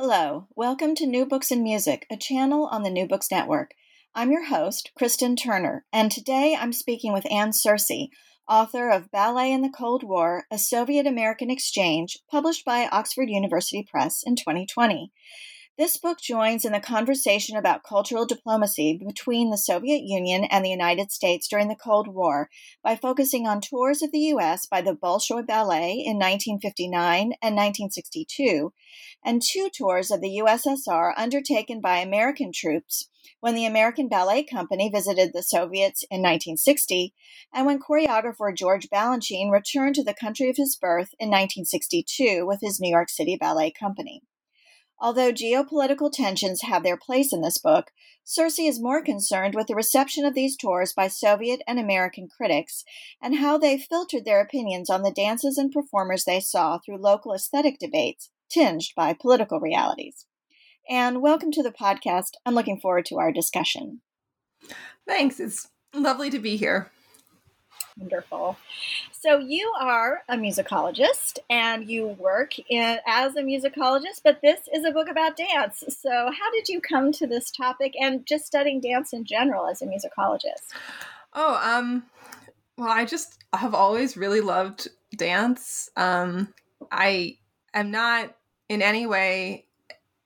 Hello, welcome to New Books and Music, a channel on the New Books Network. I'm your host, Kristen Turner, and today I'm speaking with Anne Searcy, author of Ballet in the Cold War A Soviet American Exchange, published by Oxford University Press in 2020. This book joins in the conversation about cultural diplomacy between the Soviet Union and the United States during the Cold War by focusing on tours of the U.S. by the Bolshoi Ballet in 1959 and 1962, and two tours of the USSR undertaken by American troupes when the American Ballet Company visited the Soviets in 1960, and when choreographer George Balanchine returned to the country of his birth in 1962 with his New York City Ballet Company. Although geopolitical tensions have their place in this book, Searcy is more concerned with the reception of these tours by Soviet and American critics and how they filtered their opinions on the dances and performers they saw through local aesthetic debates tinged by political realities. And welcome to the podcast. I'm looking forward to our discussion. Thanks. It's lovely to be here. Wonderful. So you are a musicologist and you work in, as a musicologist, but this is a book about dance. So how did you come to this topic and just studying dance in general as a musicologist? Oh, um, well, I just have always really loved dance. Um, I am not in any way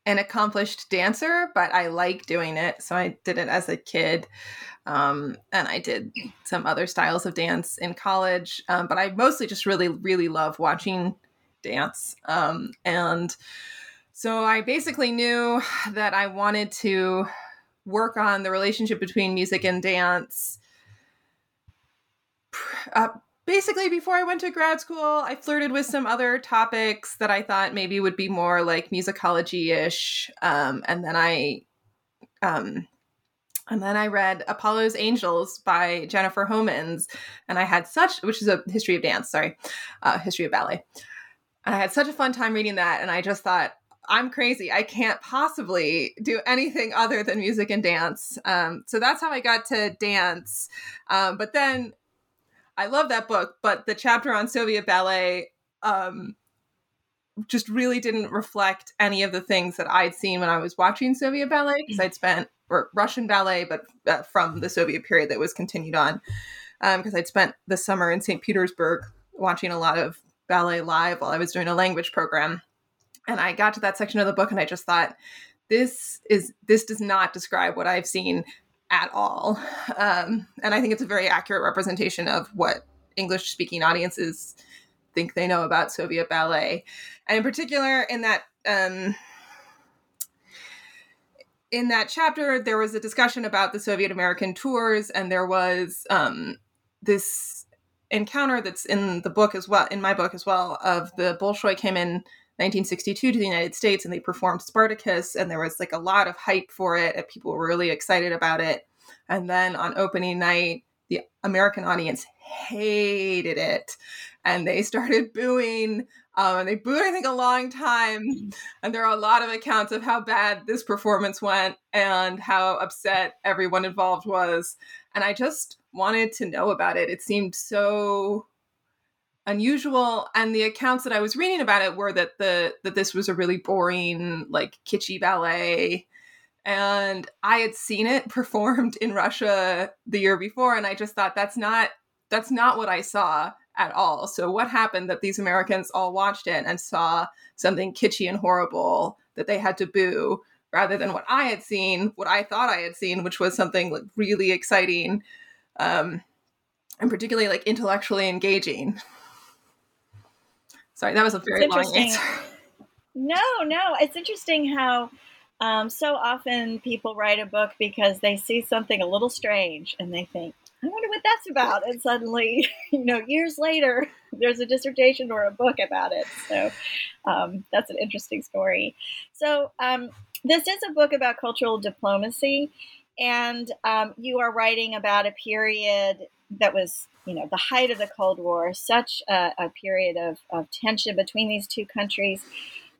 an accomplished dancer, but I like doing it. So I did it as a kid. Um, and I did some other styles of dance in college. Um, but I mostly just really, really love watching dance. Um, and so I basically knew that I wanted to work on the relationship between music and dance. Uh, basically before I went to grad school, I flirted with some other topics that I thought maybe would be more like musicology ish. Um, and then I, um, and then I read Apollo's Angels by Jennifer Homans, and I had such, which is a history of dance, sorry, uh, history of ballet. And I had such a fun time reading that, and I just thought, I'm crazy. I can't possibly do anything other than music and dance. Um, so that's how I got to dance. Um, but then I love that book, but the chapter on Soviet ballet um, just really didn't reflect any of the things that I'd seen when I was watching Soviet ballet because I'd spent or Russian ballet, but uh, from the Soviet period that was continued on because um, I'd spent the summer in St. Petersburg watching a lot of ballet live while I was doing a language program, and I got to that section of the book and I just thought this is this does not describe what I've seen at all. Um, and I think it's a very accurate representation of what English speaking audiences think they know about Soviet ballet. And in particular, in that. Um, in that chapter, there was a discussion about the Soviet American tours, and there was um, this encounter that's in the book as well, in my book as well, of the Bolshoi came in 1962 to the United States and they performed Spartacus, and there was like a lot of hype for it, and people were really excited about it. And then on opening night, the American audience hated it and they started booing. Um, and they booed, I think, a long time. And there are a lot of accounts of how bad this performance went and how upset everyone involved was. And I just wanted to know about it. It seemed so unusual and the accounts that i was reading about it were that the that this was a really boring like kitschy ballet and I had seen it performed in Russia the year before and I just thought that's not that's not what I saw at all. So what happened that these Americans all watched it and saw something kitschy and horrible that they had to boo rather than what I had seen, what I thought I had seen, which was something like really exciting um and particularly like intellectually engaging. Sorry, that was a very long answer. No, no, it's interesting how um, so often people write a book because they see something a little strange and they think, I wonder what that's about. And suddenly, you know, years later, there's a dissertation or a book about it. So um, that's an interesting story. So um, this is a book about cultural diplomacy, and um, you are writing about a period that was, you know, the height of the Cold War, such a, a period of, of tension between these two countries.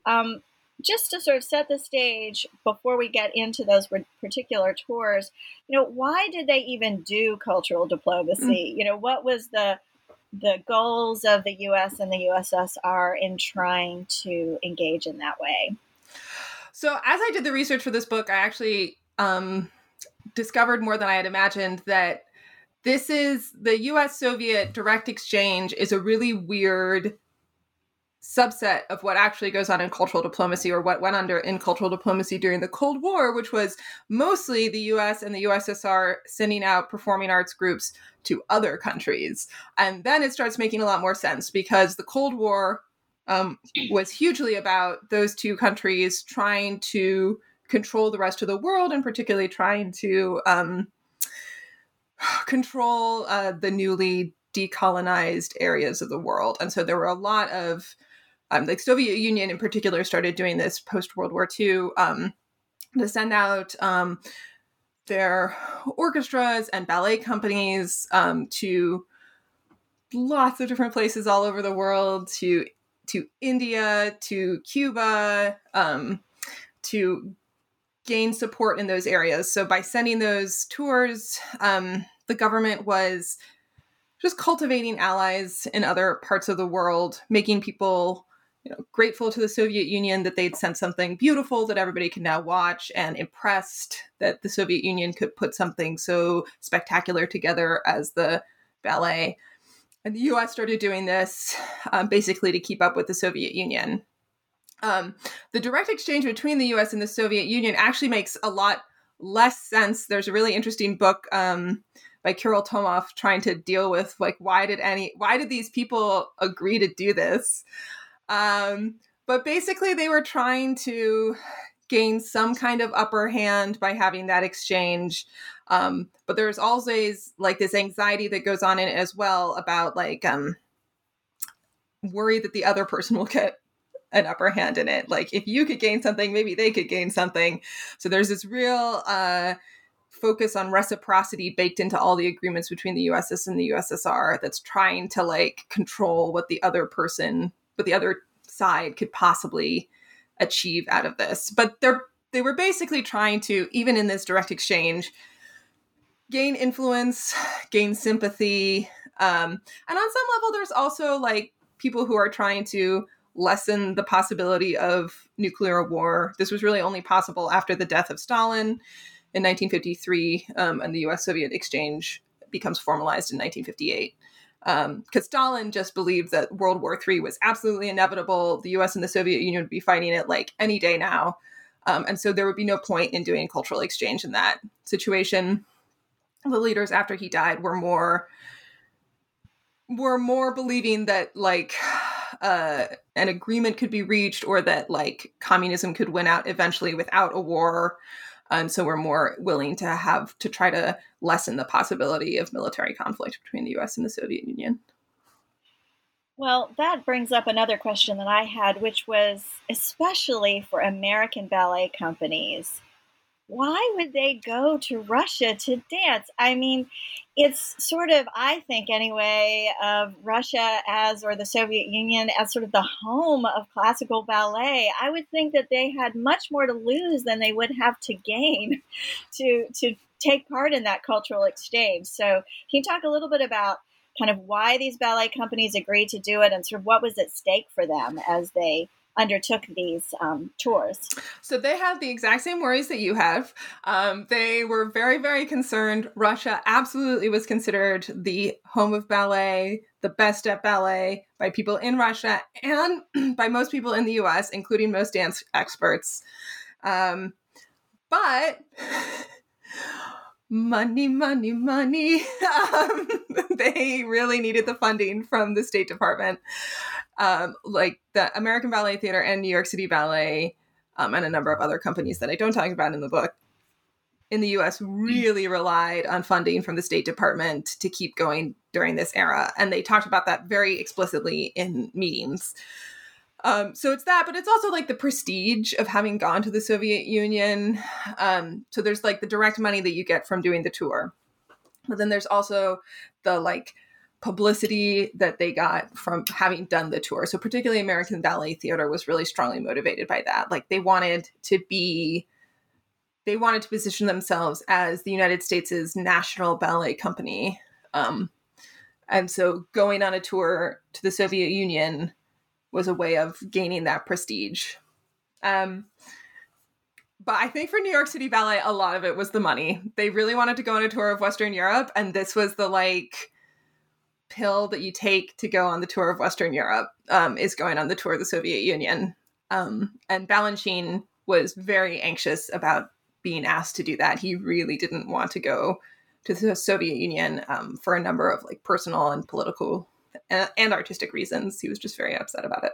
Um, just to sort of set the stage before we get into those particular tours, you know, why did they even do cultural diplomacy? Mm. You know, what was the the goals of the U.S. and the USSR in trying to engage in that way? So, as I did the research for this book, I actually um, discovered more than I had imagined that this is the US Soviet direct exchange is a really weird subset of what actually goes on in cultural diplomacy or what went under in cultural diplomacy during the Cold War, which was mostly the US and the USSR sending out performing arts groups to other countries. And then it starts making a lot more sense because the Cold War um, was hugely about those two countries trying to control the rest of the world and particularly trying to um, control uh, the newly decolonized areas of the world. And so there were a lot of um, like Soviet Union in particular started doing this post World War II um, to send out um, their orchestras and ballet companies um, to lots of different places all over the world to to India to Cuba um, to gain support in those areas. So by sending those tours, um, the government was just cultivating allies in other parts of the world, making people you know, grateful to the Soviet Union that they'd sent something beautiful that everybody can now watch, and impressed that the Soviet Union could put something so spectacular together as the ballet. And the US started doing this um, basically to keep up with the Soviet Union. Um, the direct exchange between the US and the Soviet Union actually makes a lot less sense. There's a really interesting book um, by Kiril Tomoff trying to deal with like why did any why did these people agree to do this? Um, but basically, they were trying to gain some kind of upper hand by having that exchange. Um, but there's always like this anxiety that goes on in it as well about like um, worry that the other person will get an upper hand in it. Like if you could gain something, maybe they could gain something. So there's this real uh, focus on reciprocity baked into all the agreements between the USS and the USSR that's trying to like control what the other person what the other side could possibly achieve out of this. But they're they were basically trying to, even in this direct exchange, gain influence, gain sympathy. Um, and on some level, there's also like people who are trying to lessen the possibility of nuclear war. This was really only possible after the death of Stalin in 1953, um, and the US Soviet exchange becomes formalized in 1958 because um, Stalin just believed that World War III was absolutely inevitable. The U.S. and the Soviet Union would be fighting it like any day now, um, and so there would be no point in doing cultural exchange in that situation. The leaders after he died were more were more believing that like uh, an agreement could be reached or that like communism could win out eventually without a war and so we're more willing to have to try to lessen the possibility of military conflict between the US and the Soviet Union. Well, that brings up another question that I had, which was especially for American ballet companies why would they go to Russia to dance? I mean, it's sort of, I think anyway, of Russia as, or the Soviet Union as sort of the home of classical ballet. I would think that they had much more to lose than they would have to gain to, to take part in that cultural exchange. So, can you talk a little bit about kind of why these ballet companies agreed to do it and sort of what was at stake for them as they undertook these um, tours. So they had the exact same worries that you have. Um, they were very, very concerned. Russia absolutely was considered the home of ballet, the best at ballet by people in Russia and by most people in the US, including most dance experts. Um, but money, money, money. Um, they really needed the funding from the State Department um, like the American Ballet Theater and New York City Ballet, um, and a number of other companies that I don't talk about in the book, in the US really relied on funding from the State Department to keep going during this era. And they talked about that very explicitly in meetings. Um, so it's that, but it's also like the prestige of having gone to the Soviet Union. Um, so there's like the direct money that you get from doing the tour. But then there's also the like publicity that they got from having done the tour. So particularly American Ballet Theater was really strongly motivated by that. Like they wanted to be they wanted to position themselves as the United States' national ballet company. Um, and so going on a tour to the Soviet Union was a way of gaining that prestige. Um, but I think for New York City Ballet, a lot of it was the money. They really wanted to go on a tour of Western Europe, and this was the like pill that you take to go on the tour of Western Europe um, is going on the tour of the Soviet Union. Um, and Balanchine was very anxious about being asked to do that. He really didn't want to go to the Soviet Union um, for a number of like personal and political and, artistic reasons. He was just very upset about it.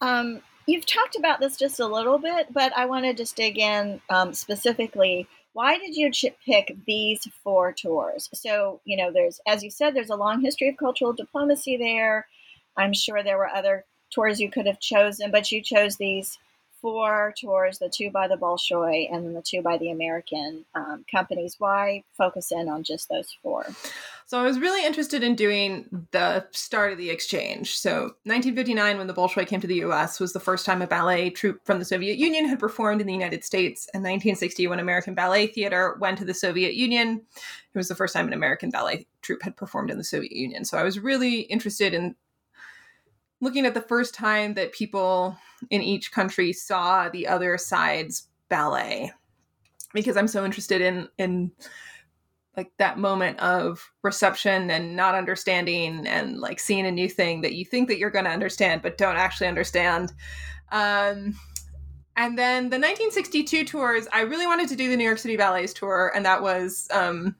Um, you've talked about this just a little bit, but I want to just dig in um, specifically. Why did you pick these four tours? So, you know, there's, as you said, there's a long history of cultural diplomacy there. I'm sure there were other tours you could have chosen, but you chose these four tours the two by the Bolshoi and then the two by the American um, companies. Why focus in on just those four? So I was really interested in doing the start of the exchange. So 1959, when the Bolshoi came to the U.S., was the first time a ballet troupe from the Soviet Union had performed in the United States. And 1960, when American Ballet Theater went to the Soviet Union, it was the first time an American ballet troupe had performed in the Soviet Union. So I was really interested in looking at the first time that people in each country saw the other side's ballet because I'm so interested in in like that moment of reception and not understanding and like seeing a new thing that you think that you're going to understand but don't actually understand. Um, and then the 1962 tours i really wanted to do the new york city ballets tour and that was um,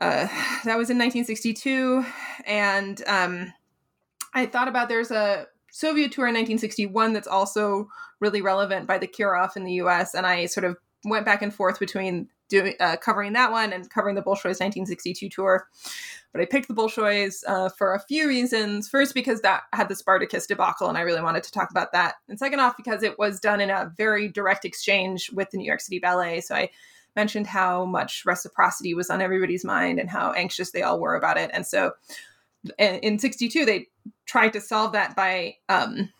uh, that was in 1962 and um, i thought about there's a soviet tour in 1961 that's also really relevant by the kirov in the us and i sort of went back and forth between doing uh, covering that one and covering the Bolshoi's 1962 tour. But I picked the Bolshoi's uh, for a few reasons. First, because that had the Spartacus debacle, and I really wanted to talk about that. And second off, because it was done in a very direct exchange with the New York City Ballet. So I mentioned how much reciprocity was on everybody's mind and how anxious they all were about it. And so in 62, they tried to solve that by um,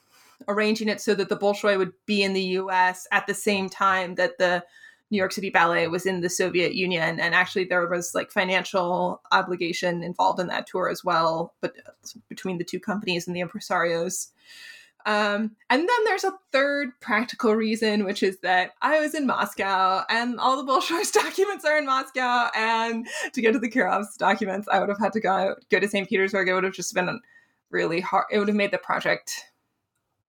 arranging it so that the Bolshoi would be in the US at the same time that the New York City Ballet was in the Soviet Union, and actually there was like financial obligation involved in that tour as well, but between the two companies and the impresarios. Um, and then there's a third practical reason, which is that I was in Moscow and all the Bolshoi's documents are in Moscow. And to get to the Kirov's documents, I would have had to go, go to St. Petersburg. It would have just been really hard. It would have made the project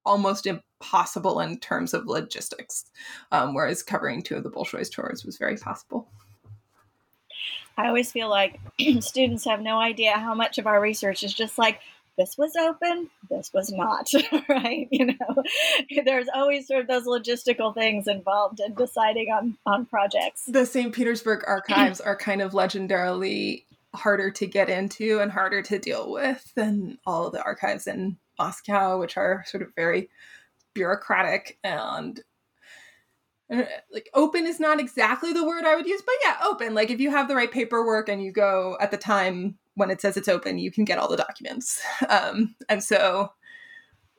almost possible in terms of logistics, um, whereas covering two of the Bolshoi's tours was very possible. I always feel like students have no idea how much of our research is just like this was open, this was not, right? You know, there's always sort of those logistical things involved in deciding on on projects. The St. Petersburg archives are kind of legendarily harder to get into and harder to deal with than all of the archives in Moscow, which are sort of very bureaucratic and uh, like open is not exactly the word I would use, but yeah, open. Like if you have the right paperwork and you go at the time when it says it's open, you can get all the documents. Um, and so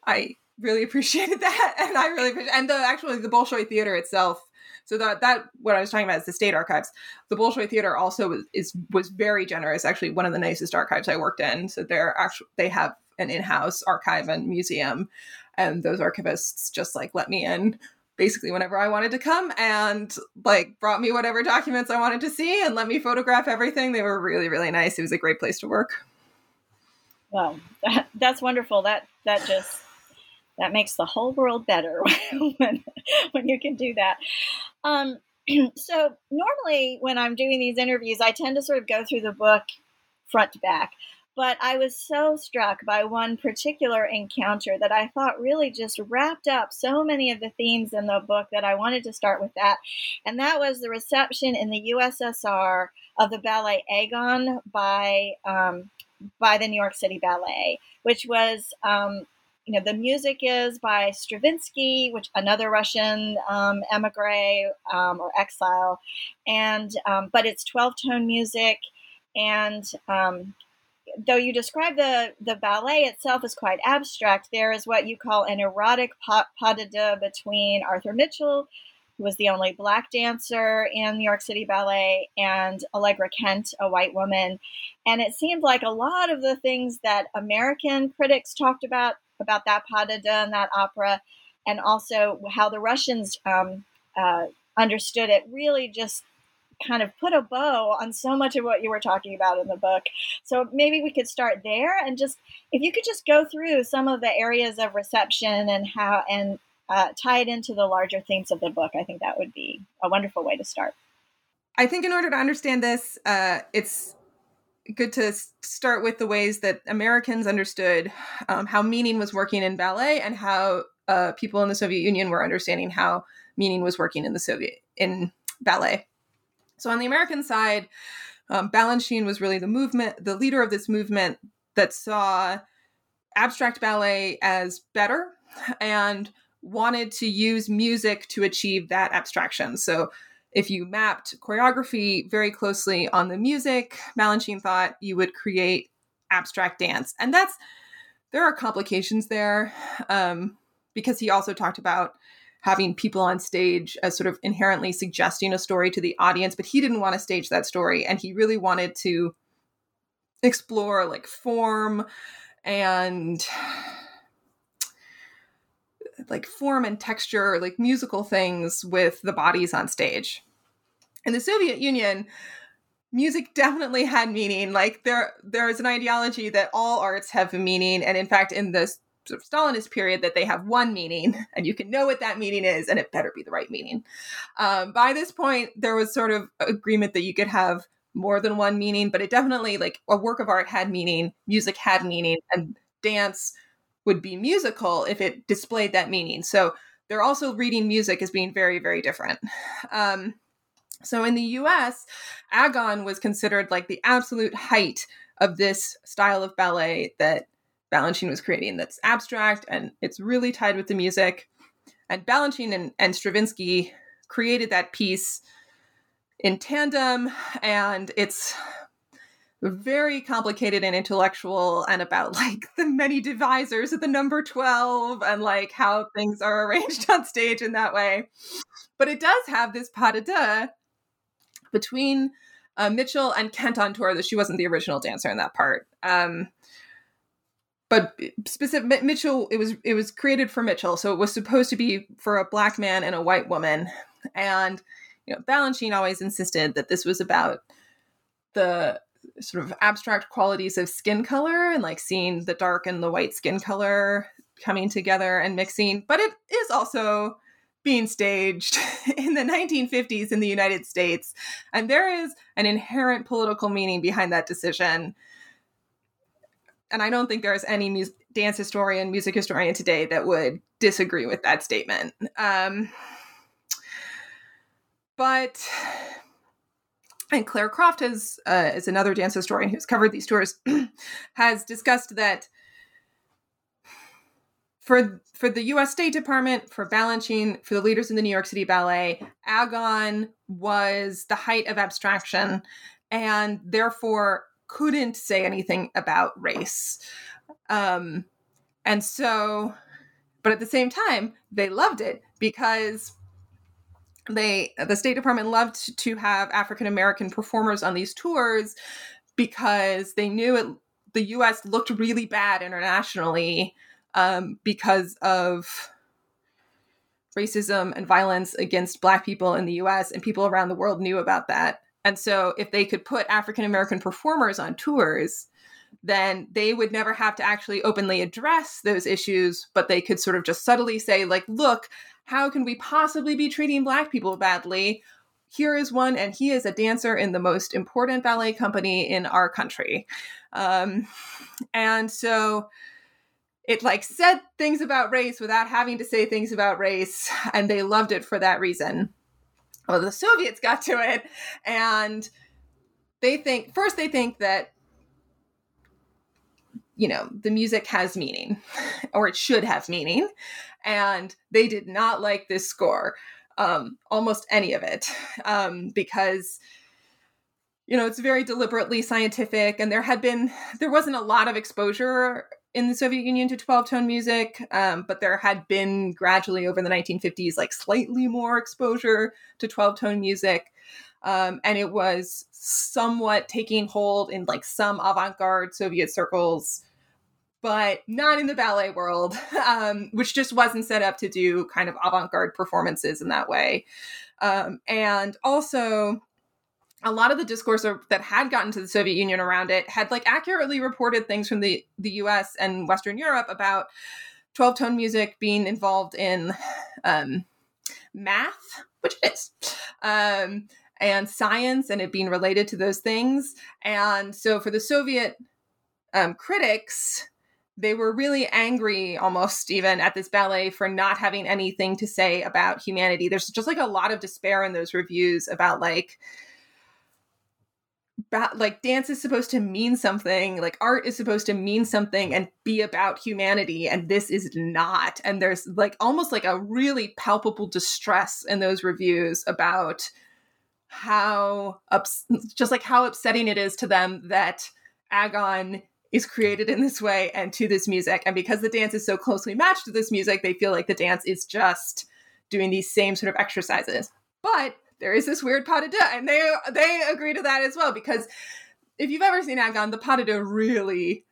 I really appreciated that, and I really appreciate and the actually the Bolshoi Theater itself. So that that what I was talking about is the state archives. The Bolshoi Theater also was, is was very generous. Actually, one of the nicest archives I worked in. So they're actually they have an in-house archive and museum and those archivists just like let me in basically whenever I wanted to come and like brought me whatever documents I wanted to see and let me photograph everything. They were really, really nice. It was a great place to work. Well, that, that's wonderful. That that just that makes the whole world better when when you can do that. Um, so normally when I'm doing these interviews, I tend to sort of go through the book front to back. But I was so struck by one particular encounter that I thought really just wrapped up so many of the themes in the book that I wanted to start with that. And that was the reception in the USSR of the ballet Agon by um, by the New York City Ballet, which was um, you know the music is by Stravinsky, which another Russian um, emigre um, or exile, and um, but it's twelve tone music, and um, though you describe the the ballet itself as quite abstract, there is what you call an erotic pas de deux between Arthur Mitchell who was the only black dancer in New York City Ballet, and Allegra Kent, a white woman. And it seemed like a lot of the things that American critics talked about, about that pas de deux and that opera, and also how the Russians um, uh, understood it, really just kind of put a bow on so much of what you were talking about in the book. So maybe we could start there and just if you could just go through some of the areas of reception and how and uh, tie it into the larger themes of the book, I think that would be a wonderful way to start. I think in order to understand this, uh, it's good to start with the ways that Americans understood um, how meaning was working in ballet and how uh, people in the Soviet Union were understanding how meaning was working in the Soviet in ballet. So on the American side, um, Balanchine was really the movement, the leader of this movement that saw abstract ballet as better and wanted to use music to achieve that abstraction. So if you mapped choreography very closely on the music, Balanchine thought you would create abstract dance. And that's there are complications there um, because he also talked about having people on stage as sort of inherently suggesting a story to the audience, but he didn't want to stage that story. And he really wanted to explore like form and like form and texture, like musical things with the bodies on stage. In the Soviet Union, music definitely had meaning. Like there there is an ideology that all arts have a meaning, and in fact, in the sort of Stalinist period, that they have one meaning, and you can know what that meaning is, and it better be the right meaning. Um, by this point, there was sort of agreement that you could have more than one meaning, but it definitely like a work of art had meaning, music had meaning, and dance would be musical if it displayed that meaning. So they're also reading music as being very, very different. Um, so in the US, Agon was considered like the absolute height of this style of ballet that Balanchine was creating that's abstract and it's really tied with the music. And Balanchine and, and Stravinsky created that piece in tandem, and it's very complicated and intellectual and about like the many divisors of the number 12 and like how things are arranged on stage in that way. But it does have this pas de deux between uh, Mitchell and Kent on tour, that she wasn't the original dancer in that part. Um, but specific Mitchell, it was it was created for Mitchell, so it was supposed to be for a black man and a white woman. And you know, Balanchine always insisted that this was about the sort of abstract qualities of skin color and like seeing the dark and the white skin color coming together and mixing. But it is also being staged in the 1950s in the United States. And there is an inherent political meaning behind that decision. And I don't think there's any mu- dance historian, music historian today that would disagree with that statement. Um, but and Clare Croft has uh, is another dance historian who's covered these tours, has discussed that for for the U.S. State Department, for Balanchine, for the leaders in the New York City Ballet, Agon was the height of abstraction, and therefore couldn't say anything about race. Um, and so, but at the same time, they loved it because they the State Department loved to have African American performers on these tours because they knew it, the U.S. looked really bad internationally um, because of racism and violence against Black people in the U.S. and people around the world knew about that. And so, if they could put African American performers on tours, then they would never have to actually openly address those issues, but they could sort of just subtly say, like, look, how can we possibly be treating black people badly? here is one, and he is a dancer in the most important ballet company in our country. Um, and so it like said things about race without having to say things about race, and they loved it for that reason. Well, the Soviets got to it, and they think first they think that you know the music has meaning or it should have meaning. And they did not like this score um, almost any of it um, because you know it's very deliberately scientific and there had been there wasn't a lot of exposure in the soviet union to 12 tone music um, but there had been gradually over the 1950s like slightly more exposure to 12 tone music um, and it was somewhat taking hold in like some avant-garde soviet circles but not in the ballet world, um, which just wasn't set up to do kind of avant garde performances in that way. Um, and also, a lot of the discourse that had gotten to the Soviet Union around it had like accurately reported things from the, the US and Western Europe about 12 tone music being involved in um, math, which it is, um, and science, and it being related to those things. And so for the Soviet um, critics, they were really angry almost even at this ballet for not having anything to say about humanity there's just like a lot of despair in those reviews about like ba- like dance is supposed to mean something like art is supposed to mean something and be about humanity and this is not and there's like almost like a really palpable distress in those reviews about how ups- just like how upsetting it is to them that agon is created in this way and to this music. And because the dance is so closely matched to this music, they feel like the dance is just doing these same sort of exercises. But there is this weird pas de deux, and they they agree to that as well because if you've ever seen Agon, the pas de deux really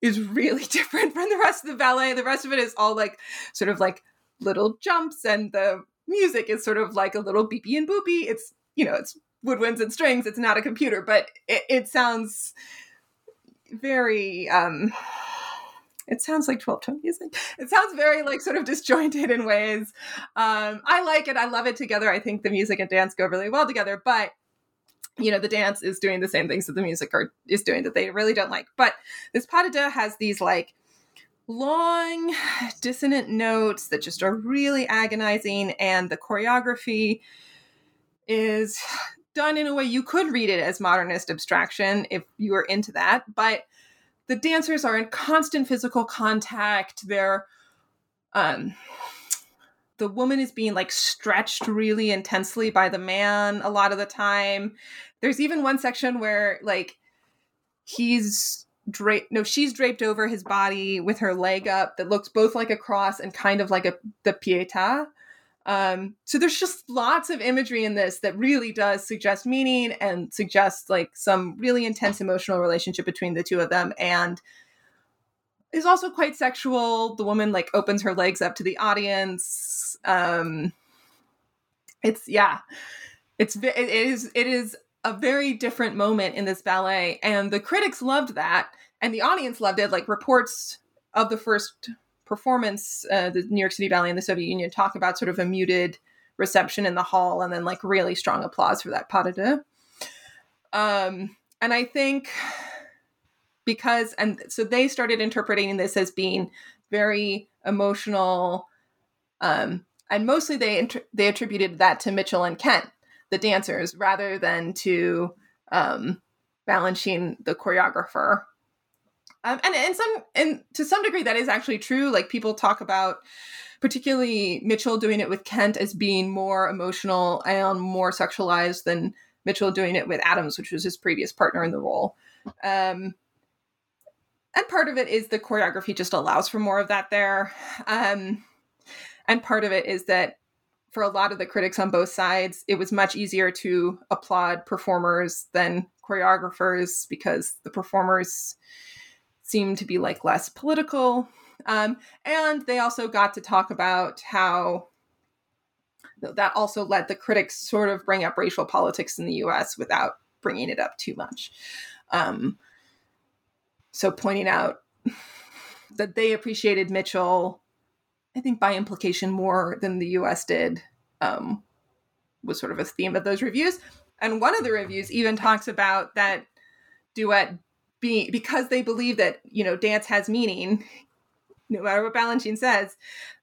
is really different from the rest of the ballet. The rest of it is all like sort of like little jumps, and the music is sort of like a little beepy and boopy. It's you know it's woodwinds and strings. It's not a computer, but it, it sounds very um it sounds like 12 tone music. It sounds very like sort of disjointed in ways. Um, I like it. I love it together. I think the music and dance go really well together, but you know, the dance is doing the same things that the music are, is doing that they really don't like. But this pas de has these like long dissonant notes that just are really agonizing and the choreography is done in a way you could read it as modernist abstraction if you were into that, but the dancers are in constant physical contact. They're um the woman is being like stretched really intensely by the man a lot of the time. There's even one section where like he's draped no she's draped over his body with her leg up that looks both like a cross and kind of like a the pieta um, so there's just lots of imagery in this that really does suggest meaning and suggest like some really intense emotional relationship between the two of them and is also quite sexual. The woman like opens her legs up to the audience. Um, it's yeah, it's it is it is a very different moment in this ballet, and the critics loved that, and the audience loved it. Like reports of the first performance, uh, the New York City Ballet and the Soviet Union talk about sort of a muted reception in the hall and then like really strong applause for that pas de deux. Um, and I think because, and so they started interpreting this as being very emotional. Um, and mostly they, they attributed that to Mitchell and Kent, the dancers, rather than to um, Balanchine, the choreographer. Um, and and some and to some degree that is actually true. Like people talk about particularly Mitchell doing it with Kent as being more emotional and more sexualized than Mitchell doing it with Adams, which was his previous partner in the role. Um, and part of it is the choreography just allows for more of that there. Um, and part of it is that for a lot of the critics on both sides, it was much easier to applaud performers than choreographers because the performers seemed to be like less political. Um, and they also got to talk about how that also let the critics sort of bring up racial politics in the US without bringing it up too much. Um, so pointing out that they appreciated Mitchell, I think by implication more than the US did, um, was sort of a theme of those reviews. And one of the reviews even talks about that duet being because they believe that, you know, dance has meaning, no matter what Balanchine says.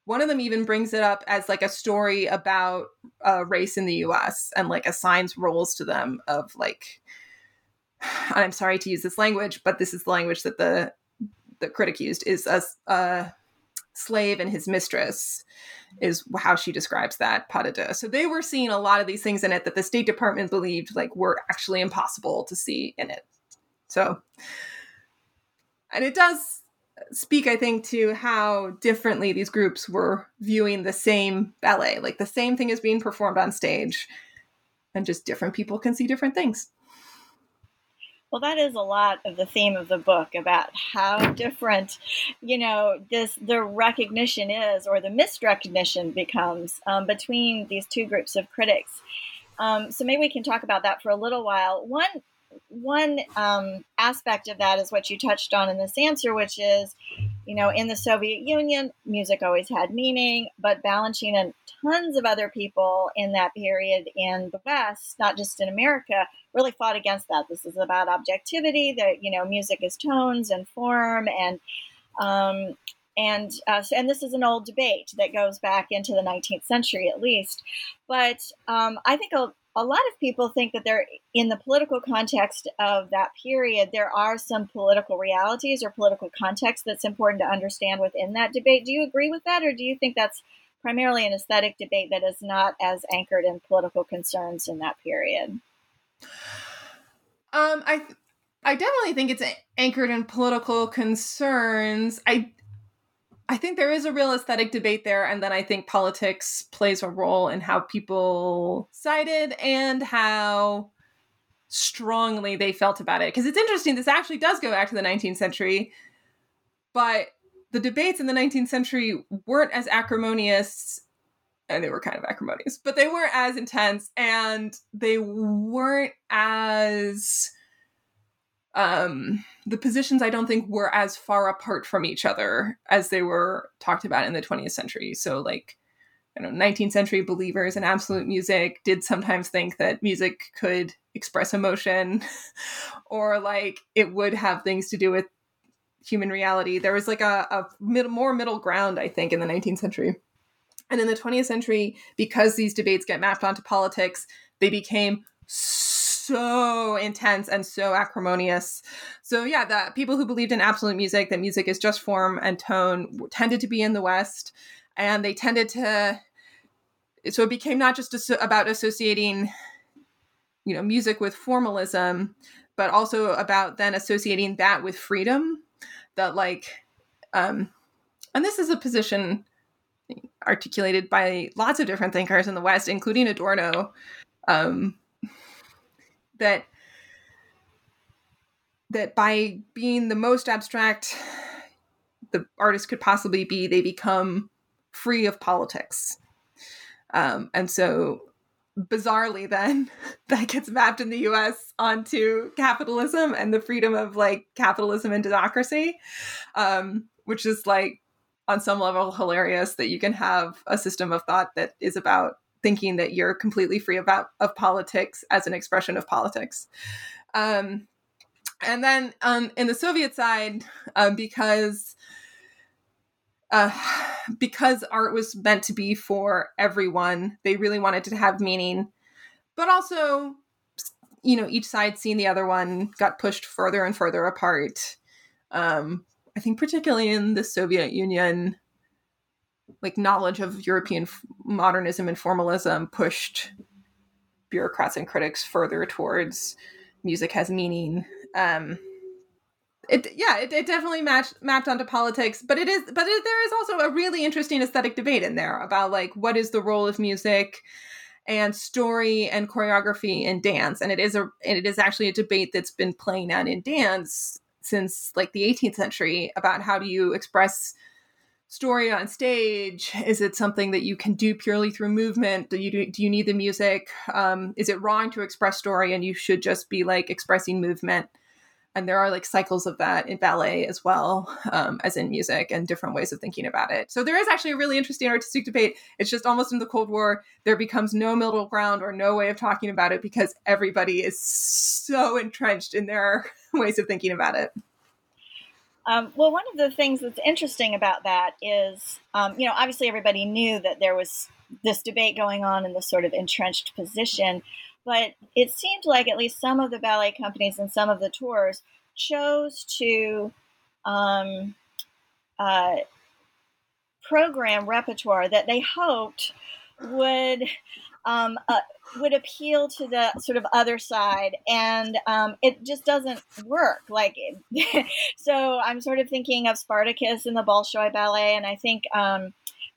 One of them even brings it up as like a story about uh, race in the US and like assigns roles to them of like, I'm sorry to use this language, but this is the language that the the critic used is a, a slave and his mistress is how she describes that deux. So they were seeing a lot of these things in it that the State Department believed like were actually impossible to see in it. So, and it does speak, I think, to how differently these groups were viewing the same ballet. Like the same thing is being performed on stage, and just different people can see different things. Well, that is a lot of the theme of the book about how different, you know, this the recognition is or the misrecognition becomes um, between these two groups of critics. Um, so maybe we can talk about that for a little while. One one um, aspect of that is what you touched on in this answer, which is, you know, in the Soviet Union, music always had meaning, but Balanchine and tons of other people in that period in the West, not just in America, really fought against that. This is about objectivity. That you know, music is tones and form, and um, and uh, and this is an old debate that goes back into the 19th century at least. But um, I think a, a lot of people think that there, in the political context of that period, there are some political realities or political context that's important to understand within that debate. Do you agree with that, or do you think that's primarily an aesthetic debate that is not as anchored in political concerns in that period? Um, I I definitely think it's anchored in political concerns. I I think there is a real aesthetic debate there, and then I think politics plays a role in how people cited and how strongly they felt about it. Because it's interesting, this actually does go back to the 19th century, but the debates in the 19th century weren't as acrimonious and they were kind of acrimonious, but they weren't as intense and they weren't as um the positions I don't think were as far apart from each other as they were talked about in the 20th century. So like you know 19th century believers in absolute music did sometimes think that music could express emotion or like it would have things to do with human reality. There was like a, a mid, more middle ground, I think, in the 19th century. And in the 20th century, because these debates get mapped onto politics, they became so intense and so acrimonious. So yeah, that people who believed in absolute music, that music is just form and tone, tended to be in the West, and they tended to. So it became not just about associating, you know, music with formalism, but also about then associating that with freedom that like um and this is a position articulated by lots of different thinkers in the west including adorno um that that by being the most abstract the artist could possibly be they become free of politics. Um, and so bizarrely then that gets mapped in the US onto capitalism and the freedom of like capitalism and democracy um, which is like on some level hilarious that you can have a system of thought that is about thinking that you're completely free about of politics as an expression of politics um, and then um, in the soviet side um, because uh, because art was meant to be for everyone, they really wanted to have meaning, but also, you know, each side seeing the other one got pushed further and further apart. Um, I think, particularly in the Soviet Union, like knowledge of European modernism and formalism pushed bureaucrats and critics further towards music has meaning. Um, it yeah it, it definitely matched mapped onto politics but it is but it, there is also a really interesting aesthetic debate in there about like what is the role of music and story and choreography in dance and it is a and it is actually a debate that's been playing out in dance since like the 18th century about how do you express story on stage? Is it something that you can do purely through movement? Do you do, you need the music? Um, is it wrong to express story and you should just be like expressing movement? And there are like cycles of that in ballet as well um, as in music and different ways of thinking about it. So there is actually a really interesting artistic debate. It's just almost in the cold war there becomes no middle ground or no way of talking about it because everybody is so entrenched in their ways of thinking about it um, well, one of the things that's interesting about that is, um, you know, obviously everybody knew that there was this debate going on in this sort of entrenched position, but it seemed like at least some of the ballet companies and some of the tours chose to um, uh, program repertoire that they hoped would um, uh, would appeal to the sort of other side, and um, it just doesn't work. Like, so I'm sort of thinking of Spartacus in the Bolshoi Ballet, and I think um,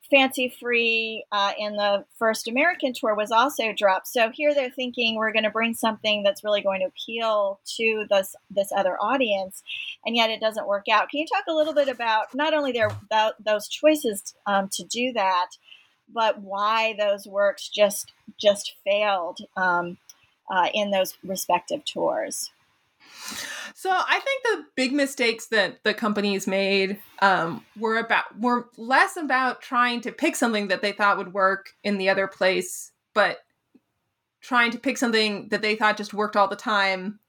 Fancy Free uh, in the first American tour was also dropped. So here they're thinking we're going to bring something that's really going to appeal to this this other audience, and yet it doesn't work out. Can you talk a little bit about not only their those choices um, to do that? But why those works just just failed um, uh, in those respective tours. So I think the big mistakes that the companies made um, were about were less about trying to pick something that they thought would work in the other place, but trying to pick something that they thought just worked all the time,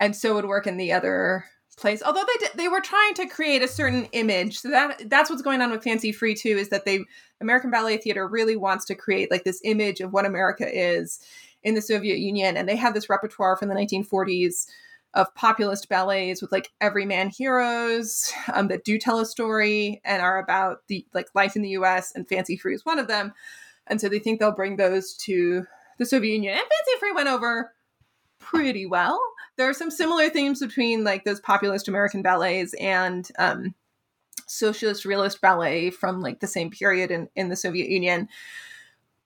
and so would work in the other place. Although they did, they were trying to create a certain image. So that that's what's going on with Fancy Free too. Is that they American Ballet Theater really wants to create like this image of what America is in the Soviet Union, and they have this repertoire from the 1940s of populist ballets with like everyman heroes um, that do tell a story and are about the like life in the U.S. and Fancy Free is one of them, and so they think they'll bring those to the Soviet Union. And Fancy Free went over pretty well. There are some similar themes between like those populist American ballets and um, socialist realist ballet from like the same period in, in the Soviet Union.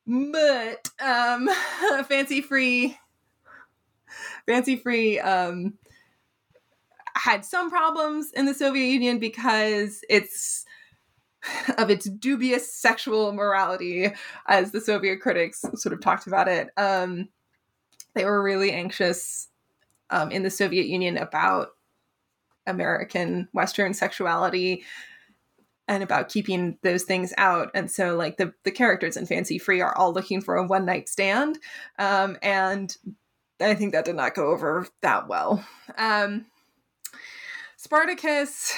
But um, Fancy Free, Fancy Free um, had some problems in the Soviet Union because it's of its dubious sexual morality, as the Soviet critics sort of talked about it. Um, they were really anxious um, in the Soviet Union about American Western sexuality and about keeping those things out. And so, like the the characters in Fancy Free are all looking for a one night stand, um, and I think that did not go over that well. Um, Spartacus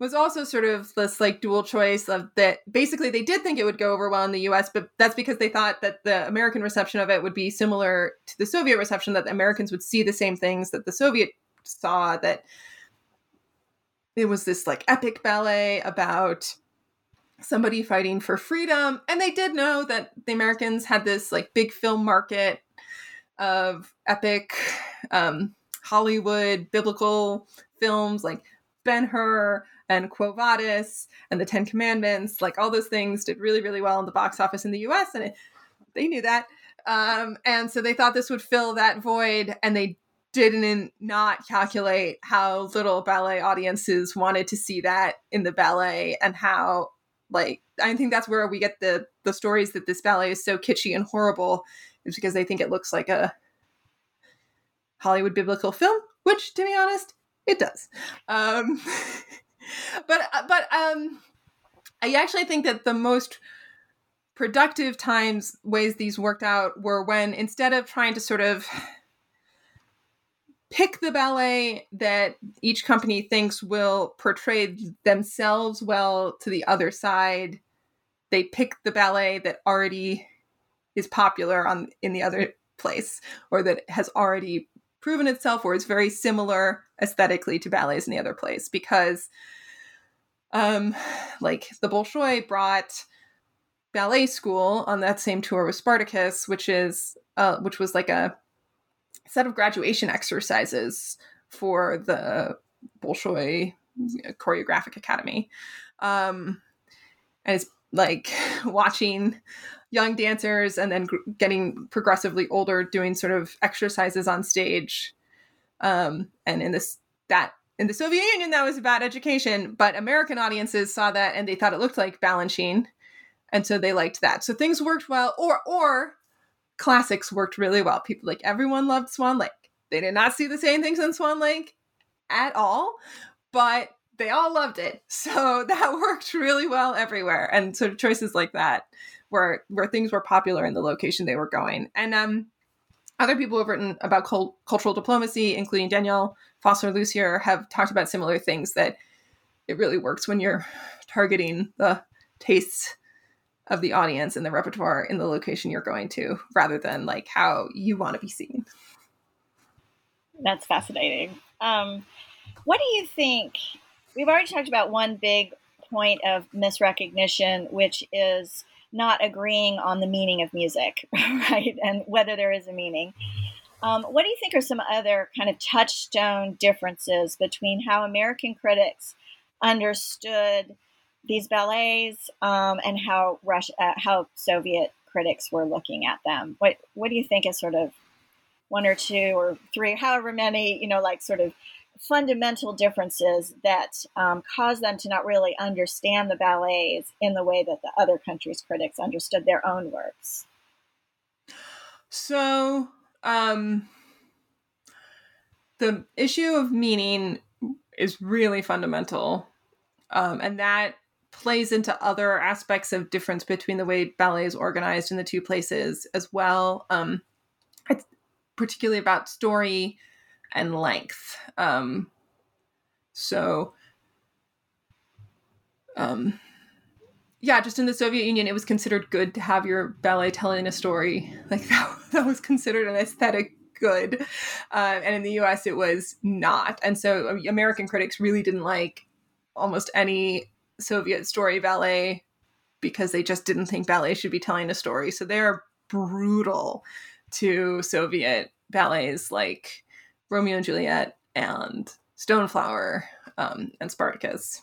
was also sort of this like dual choice of that basically they did think it would go over well in the US but that's because they thought that the American reception of it would be similar to the Soviet reception that the Americans would see the same things that the Soviet saw that it was this like epic ballet about somebody fighting for freedom. And they did know that the Americans had this like big film market of epic um Hollywood biblical films like Ben Hur and Quo Vadis and the Ten Commandments, like all those things did really, really well in the box office in the US, and it, they knew that. Um, and so they thought this would fill that void, and they didn't not calculate how little ballet audiences wanted to see that in the ballet and how like i think that's where we get the the stories that this ballet is so kitschy and horrible is because they think it looks like a hollywood biblical film which to be honest it does um but uh, but um, I actually think that the most productive times ways these worked out were when instead of trying to sort of pick the ballet that each company thinks will portray themselves well to the other side they pick the ballet that already is popular on in the other place or that has already proven itself or is very similar aesthetically to ballets in the other place because um, like the Bolshoi brought ballet school on that same tour with Spartacus, which is uh, which was like a set of graduation exercises for the Bolshoi Choreographic Academy. Um, and it's like watching young dancers and then getting progressively older doing sort of exercises on stage. Um, and in this that in the Soviet Union, that was about education, but American audiences saw that and they thought it looked like Balanchine, and so they liked that. So things worked well, or or classics worked really well. People like everyone loved Swan Lake. They did not see the same things in Swan Lake at all, but they all loved it. So that worked really well everywhere. And sort of choices like that where where things were popular in the location they were going. And um other people have written about cult- cultural diplomacy, including Danielle Fosler-Lussier, have talked about similar things that it really works when you're targeting the tastes of the audience and the repertoire in the location you're going to rather than like how you want to be seen. That's fascinating. Um, what do you think? We've already talked about one big point of misrecognition, which is not agreeing on the meaning of music, right? And whether there is a meaning. Um, what do you think are some other kind of touchstone differences between how American critics understood these ballets um, and how Russia, uh, how Soviet critics were looking at them. What what do you think is sort of one or two or three, however many, you know, like sort of fundamental differences that um, cause them to not really understand the ballets in the way that the other countries' critics understood their own works? So, um, the issue of meaning is really fundamental. Um, and that plays into other aspects of difference between the way ballet is organized in the two places as well. Um, it's particularly about story and length. Um, so, um, yeah, just in the Soviet Union, it was considered good to have your ballet telling a story. Like that, that was considered an aesthetic good. Uh, and in the US, it was not. And so um, American critics really didn't like almost any Soviet story ballet because they just didn't think ballet should be telling a story. So they're brutal to Soviet ballets like Romeo and Juliet and Stoneflower um, and Spartacus.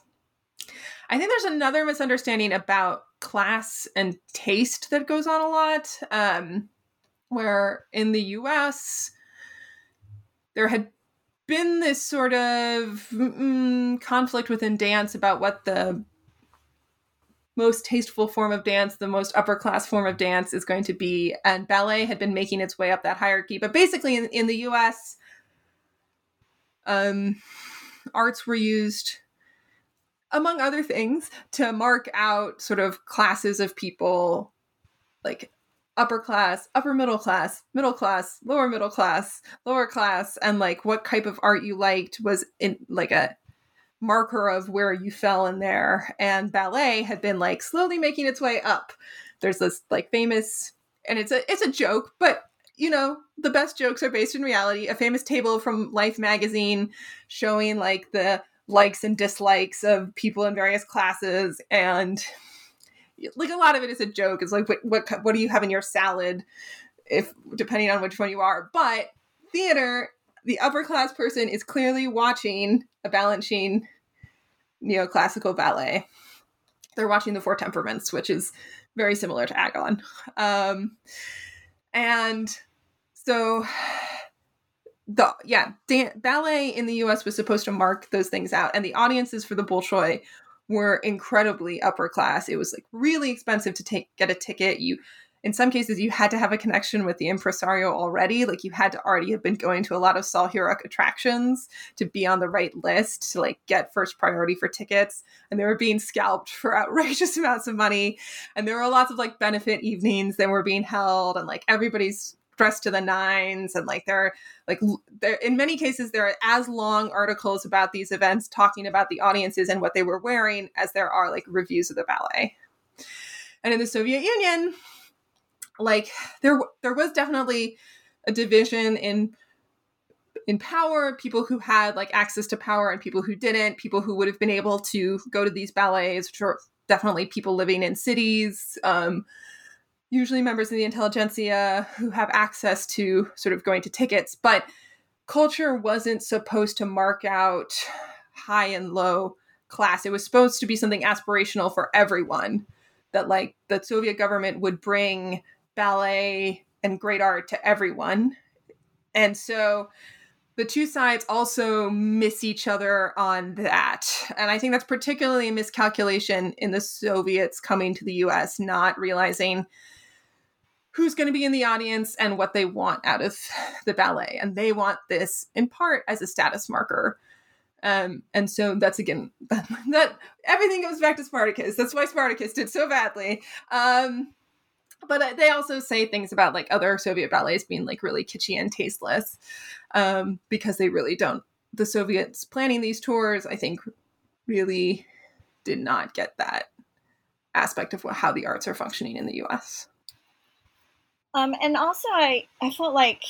I think there's another misunderstanding about class and taste that goes on a lot, um, where in the US, there had been this sort of mm, conflict within dance about what the most tasteful form of dance, the most upper class form of dance is going to be. And ballet had been making its way up that hierarchy. But basically, in, in the US, um, arts were used, among other things, to mark out sort of classes of people like upper class, upper middle class, middle class, lower middle class, lower class, and like what type of art you liked was in like a marker of where you fell in there. And ballet had been like slowly making its way up. There's this like famous and it's a it's a joke, but you know, the best jokes are based in reality. A famous table from Life magazine showing like the likes and dislikes of people in various classes and like a lot of it is a joke. It's like what what what do you have in your salad, if depending on which one you are. But theater, the upper class person is clearly watching a Balanchine neoclassical ballet. They're watching the Four Temperaments, which is very similar to Agon. Um, and so the yeah dan- ballet in the us was supposed to mark those things out and the audiences for the bolshoi were incredibly upper class. It was like really expensive to take get a ticket. You in some cases you had to have a connection with the impresario already. Like you had to already have been going to a lot of Sol Hurok attractions to be on the right list to like get first priority for tickets. And they were being scalped for outrageous amounts of money. And there were lots of like benefit evenings that were being held and like everybody's dressed to the nines and like there are like there in many cases there are as long articles about these events talking about the audiences and what they were wearing as there are like reviews of the ballet. And in the soviet union like there there was definitely a division in in power people who had like access to power and people who didn't people who would have been able to go to these ballets which are definitely people living in cities um, usually members of the intelligentsia who have access to sort of going to tickets, but culture wasn't supposed to mark out high and low class. It was supposed to be something aspirational for everyone. That like the Soviet government would bring ballet and great art to everyone. And so the two sides also miss each other on that. And I think that's particularly a miscalculation in the Soviets coming to the US, not realizing who's going to be in the audience and what they want out of the ballet. And they want this in part as a status marker. Um, and so that's again that, that, everything goes back to Spartacus. That's why Spartacus did so badly. Um, but they also say things about like other Soviet ballets being like really kitschy and tasteless um, because they really don't. The Soviets planning these tours, I think, really did not get that aspect of how the arts are functioning in the U.S. Um, and also, I I felt like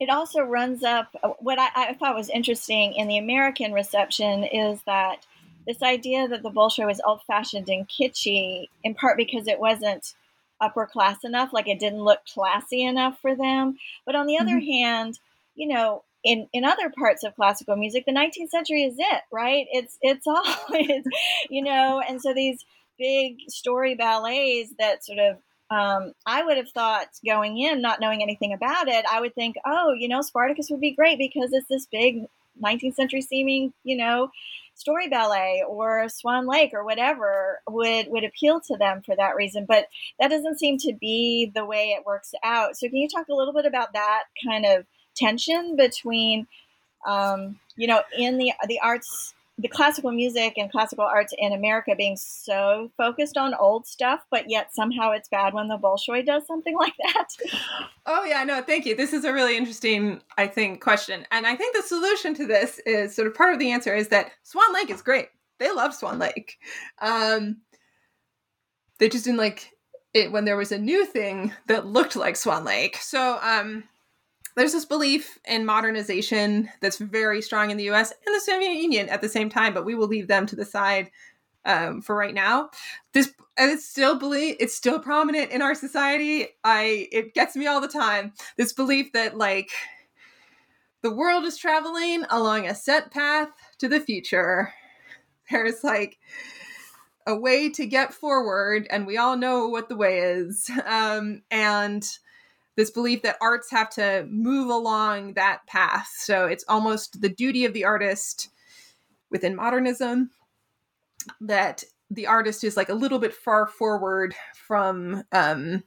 it also runs up uh, what I, I, thought was interesting in the American reception is that this idea that the Bolshoi was old fashioned and kitschy, in part because it wasn't upper class enough, like it didn't look classy enough for them. But on the mm-hmm. other hand, you know, in, in other parts of classical music, the 19th century is it, right? It's it's all, it's, you know, and so these big story ballets that sort of um, I would have thought going in, not knowing anything about it, I would think, oh, you know, Spartacus would be great because it's this big 19th century seeming, you know, story ballet or Swan Lake or whatever would would appeal to them for that reason. But that doesn't seem to be the way it works out. So can you talk a little bit about that kind of tension between, um, you know, in the the arts the classical music and classical arts in America being so focused on old stuff, but yet somehow it's bad when the Bolshoi does something like that. Oh yeah, no, thank you. This is a really interesting, I think, question. And I think the solution to this is sort of part of the answer is that Swan Lake is great. They love Swan Lake. Um, they just didn't like it when there was a new thing that looked like Swan Lake. So um there's this belief in modernization that's very strong in the US and the Soviet Union at the same time, but we will leave them to the side um, for right now. This it's still believe it's still prominent in our society. I it gets me all the time. This belief that like the world is traveling along a set path to the future. There's like a way to get forward, and we all know what the way is. Um, and this belief that arts have to move along that path. So it's almost the duty of the artist within modernism that the artist is like a little bit far forward from um,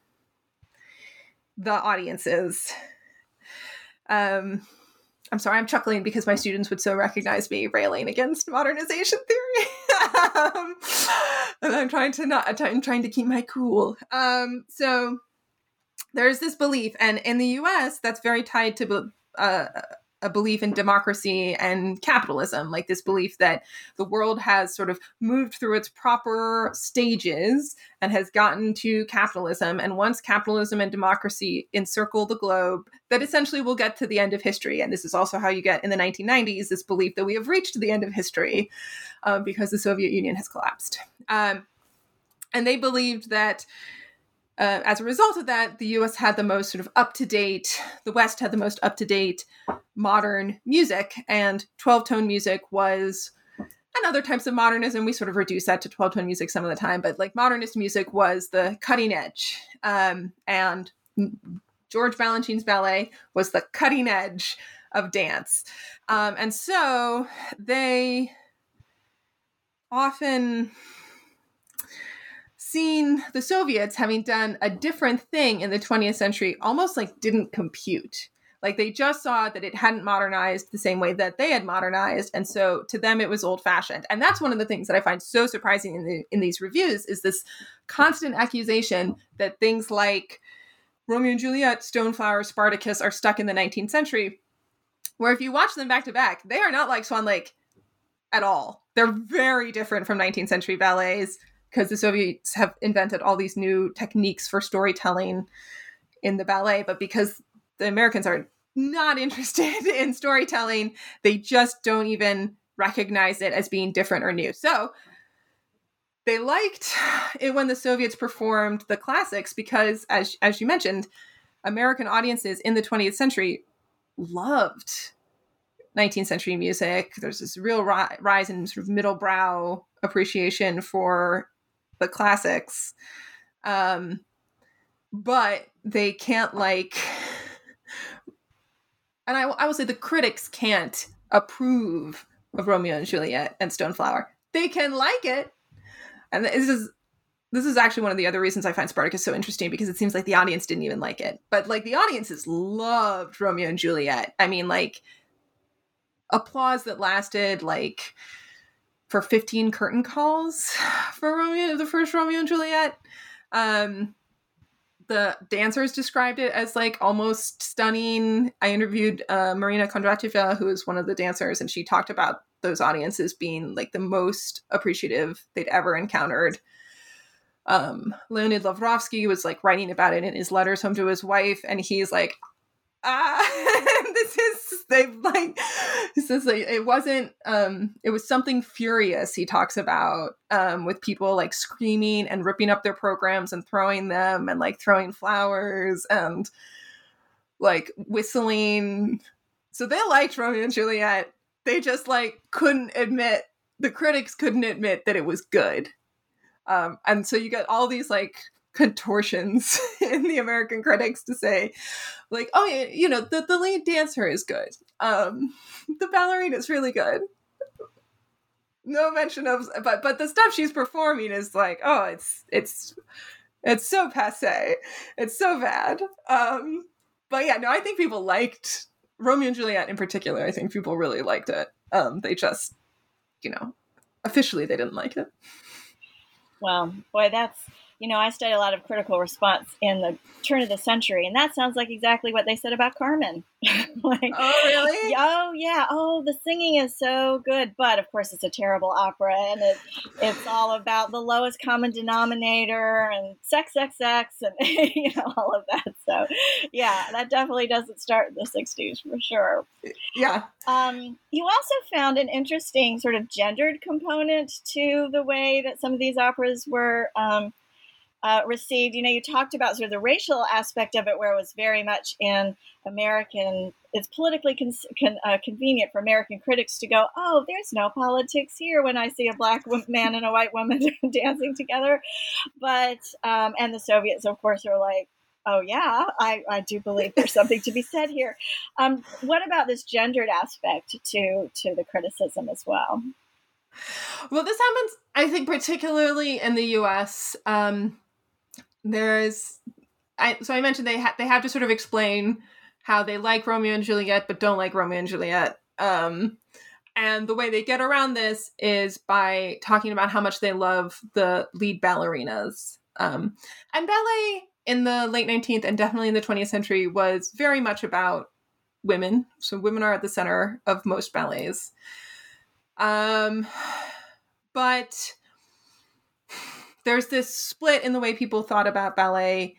the audiences. Um, I'm sorry, I'm chuckling because my students would so recognize me railing against modernization theory. um, and I'm trying to not, I'm trying to keep my cool. Um, so there's this belief, and in the US, that's very tied to uh, a belief in democracy and capitalism, like this belief that the world has sort of moved through its proper stages and has gotten to capitalism. And once capitalism and democracy encircle the globe, that essentially we'll get to the end of history. And this is also how you get in the 1990s this belief that we have reached the end of history uh, because the Soviet Union has collapsed. Um, and they believed that uh, as a result of that, the US had the most sort of up to date, the West had the most up to date modern music, and 12 tone music was, and other types of modernism, we sort of reduce that to 12 tone music some of the time, but like modernist music was the cutting edge. Um, and George Balanchine's ballet was the cutting edge of dance. Um, and so they often seen the Soviets having done a different thing in the 20th century almost like didn't compute. Like they just saw that it hadn't modernized the same way that they had modernized, and so to them it was old fashioned. And that's one of the things that I find so surprising in the, in these reviews is this constant accusation that things like Romeo and Juliet, Stoneflower, Spartacus are stuck in the 19th century. Where if you watch them back to back, they are not like Swan Lake at all. They're very different from 19th century ballets because the Soviets have invented all these new techniques for storytelling in the ballet, but because the Americans are not interested in storytelling, they just don't even recognize it as being different or new. So they liked it when the Soviets performed the classics because, as as you mentioned, American audiences in the 20th century loved 19th century music. There's this real ri- rise in sort of middle brow appreciation for the classics. Um, but they can't like, and I, I will say the critics can't approve of Romeo and Juliet and Stoneflower. They can like it, and this is this is actually one of the other reasons I find Spartacus so interesting because it seems like the audience didn't even like it, but like the audiences loved Romeo and Juliet. I mean, like applause that lasted like for 15 curtain calls for Romeo, the first Romeo and Juliet. Um, the dancers described it as like almost stunning. I interviewed uh, Marina Kondratieva, who is one of the dancers, and she talked about those audiences being like the most appreciative they'd ever encountered. Um, Leonid Lavrovsky was like writing about it in his letters home to his wife, and he's like, ah, this is they like he says like it wasn't um it was something furious he talks about um with people like screaming and ripping up their programs and throwing them and like throwing flowers and like whistling. So they liked romeo and juliet. They just like couldn't admit the critics couldn't admit that it was good. Um and so you get all these like contortions in the American critics to say, like, oh, you know, the, the lead dancer is good. Um, the ballerina is really good. No mention of, but but the stuff she's performing is like, oh, it's it's it's so passe, it's so bad. Um, but yeah, no, I think people liked Romeo and Juliet in particular. I think people really liked it. Um, they just, you know, officially they didn't like it. Well, boy, that's you know, I studied a lot of critical response in the turn of the century, and that sounds like exactly what they said about Carmen. like, oh, really? Oh, yeah. Oh, the singing is so good, but of course, it's a terrible opera, and it, it's all about the lowest common denominator and sex, sex, sex, and you know all of that. So, yeah, that definitely doesn't start in the '60s for sure. Yeah. Um, you also found an interesting sort of gendered component to the way that some of these operas were. Um, uh, received. You know, you talked about sort of the racial aspect of it, where it was very much in American. It's politically con- con- uh, convenient for American critics to go, "Oh, there's no politics here." When I see a black man and a white woman dancing together, but um, and the Soviets, of course, are like, oh yeah I, I do believe there's something to be said here um, what about this gendered aspect to to the criticism as well well this happens i think particularly in the us um, there's I so I mentioned they ha- they have to sort of explain how they like Romeo and Juliet but don't like Romeo and Juliet. Um, and the way they get around this is by talking about how much they love the lead ballerinas. Um, and ballet in the late 19th and definitely in the 20th century was very much about women. So women are at the center of most ballets. Um, but there's this split in the way people thought about ballet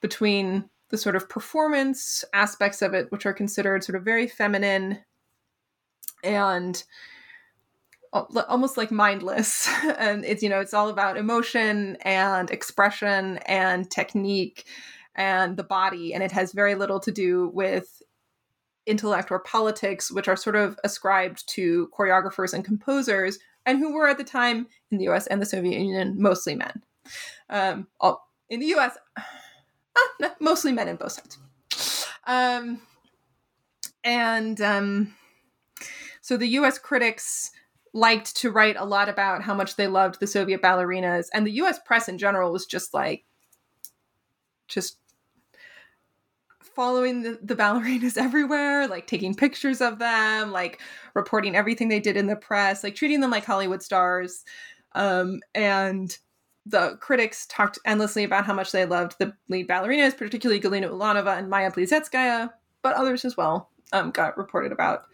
between the sort of performance aspects of it, which are considered sort of very feminine and uh, almost like mindless. And it's you know it's all about emotion and expression and technique and the body. And it has very little to do with intellect or politics which are sort of ascribed to choreographers and composers and who were at the time in the US and the Soviet Union mostly men. Um, all, in the US, uh, mostly men in both sides. Um, and um, so the US critics liked to write a lot about how much they loved the Soviet ballerinas, and the US press in general was just like, just following the, the ballerinas everywhere, like taking pictures of them, like reporting everything they did in the press, like treating them like Hollywood stars. Um, and the critics talked endlessly about how much they loved the lead ballerinas, particularly Galina Ulanova and Maya Plisetskaya, but others as well um, got reported about.